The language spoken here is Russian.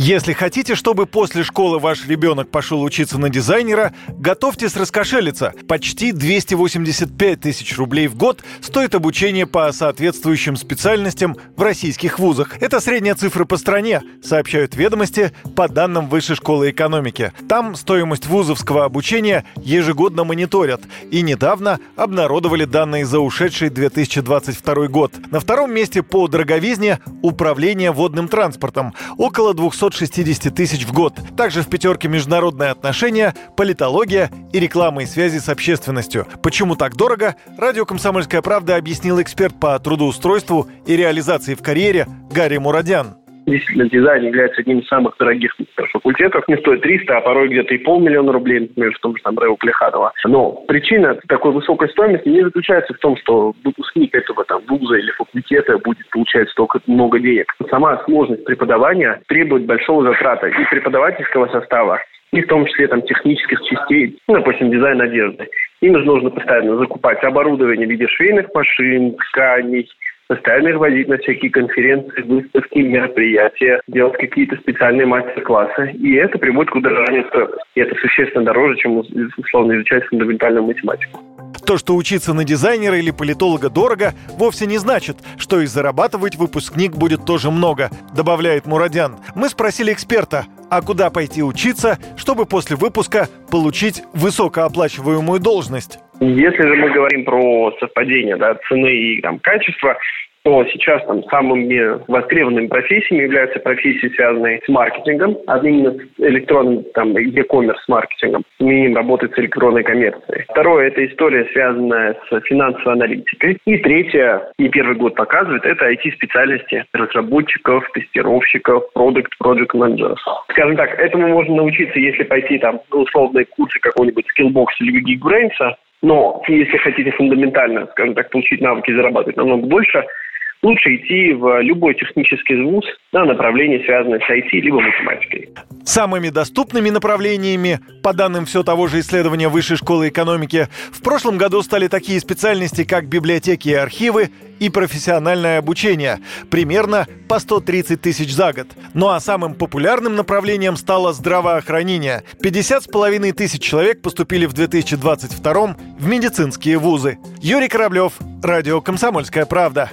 Если хотите, чтобы после школы ваш ребенок пошел учиться на дизайнера, готовьтесь раскошелиться. Почти 285 тысяч рублей в год стоит обучение по соответствующим специальностям в российских вузах. Это средняя цифра по стране, сообщают ведомости по данным Высшей школы экономики. Там стоимость вузовского обучения ежегодно мониторят. И недавно обнародовали данные за ушедший 2022 год. На втором месте по дороговизне управление водным транспортом. Около 200 660 тысяч в год. Также в пятерке международные отношения, политология и реклама и связи с общественностью. Почему так дорого? Радио «Комсомольская правда» объяснил эксперт по трудоустройству и реализации в карьере Гарри Мурадян. Действительно, дизайн является одним из самых дорогих факультетов. Не стоит 300, а порой где-то и полмиллиона рублей, например, в том же там Рэу Плеханова. Но причина такой высокой стоимости не заключается в том, что выпускник этого там вуза или факультета будет получать столько много денег. Сама сложность преподавания требует большого затрата и преподавательского состава, и в том числе там технических частей, ну, допустим, дизайн одежды. Им же нужно постоянно закупать оборудование в виде швейных машин, тканей, постоянно их возить на всякие конференции, выставки, мероприятия, делать какие-то специальные мастер-классы. И это приводит к удорожанию стоимости. И это существенно дороже, чем условно изучать фундаментальную математику. То, что учиться на дизайнера или политолога дорого, вовсе не значит, что и зарабатывать выпускник будет тоже много, добавляет Мурадян. Мы спросили эксперта, а куда пойти учиться, чтобы после выпуска получить высокооплачиваемую должность. Если же мы говорим про совпадение да, цены и там, качества, то сейчас там самыми востребованными профессиями являются профессии, связанные с маркетингом, а именно с электронным, там, e-commerce маркетингом. Мы им работать с электронной коммерцией. Второе – это история, связанная с финансовой аналитикой. И третье, и первый год показывает, это IT-специальности разработчиков, тестировщиков, продукт, project менеджеров. Скажем так, этому можно научиться, если пойти там на условные курсы какого-нибудь Skillbox или Geekbrains, но если хотите фундаментально, скажем так, получить навыки зарабатывать намного больше – лучше идти в любой технический вуз на направление, связанное с IT либо математикой. Самыми доступными направлениями, по данным все того же исследования Высшей школы экономики, в прошлом году стали такие специальности, как библиотеки и архивы и профессиональное обучение, примерно по 130 тысяч за год. Ну а самым популярным направлением стало здравоохранение. 50 с половиной тысяч человек поступили в 2022 в медицинские вузы. Юрий Кораблев, Радио «Комсомольская правда».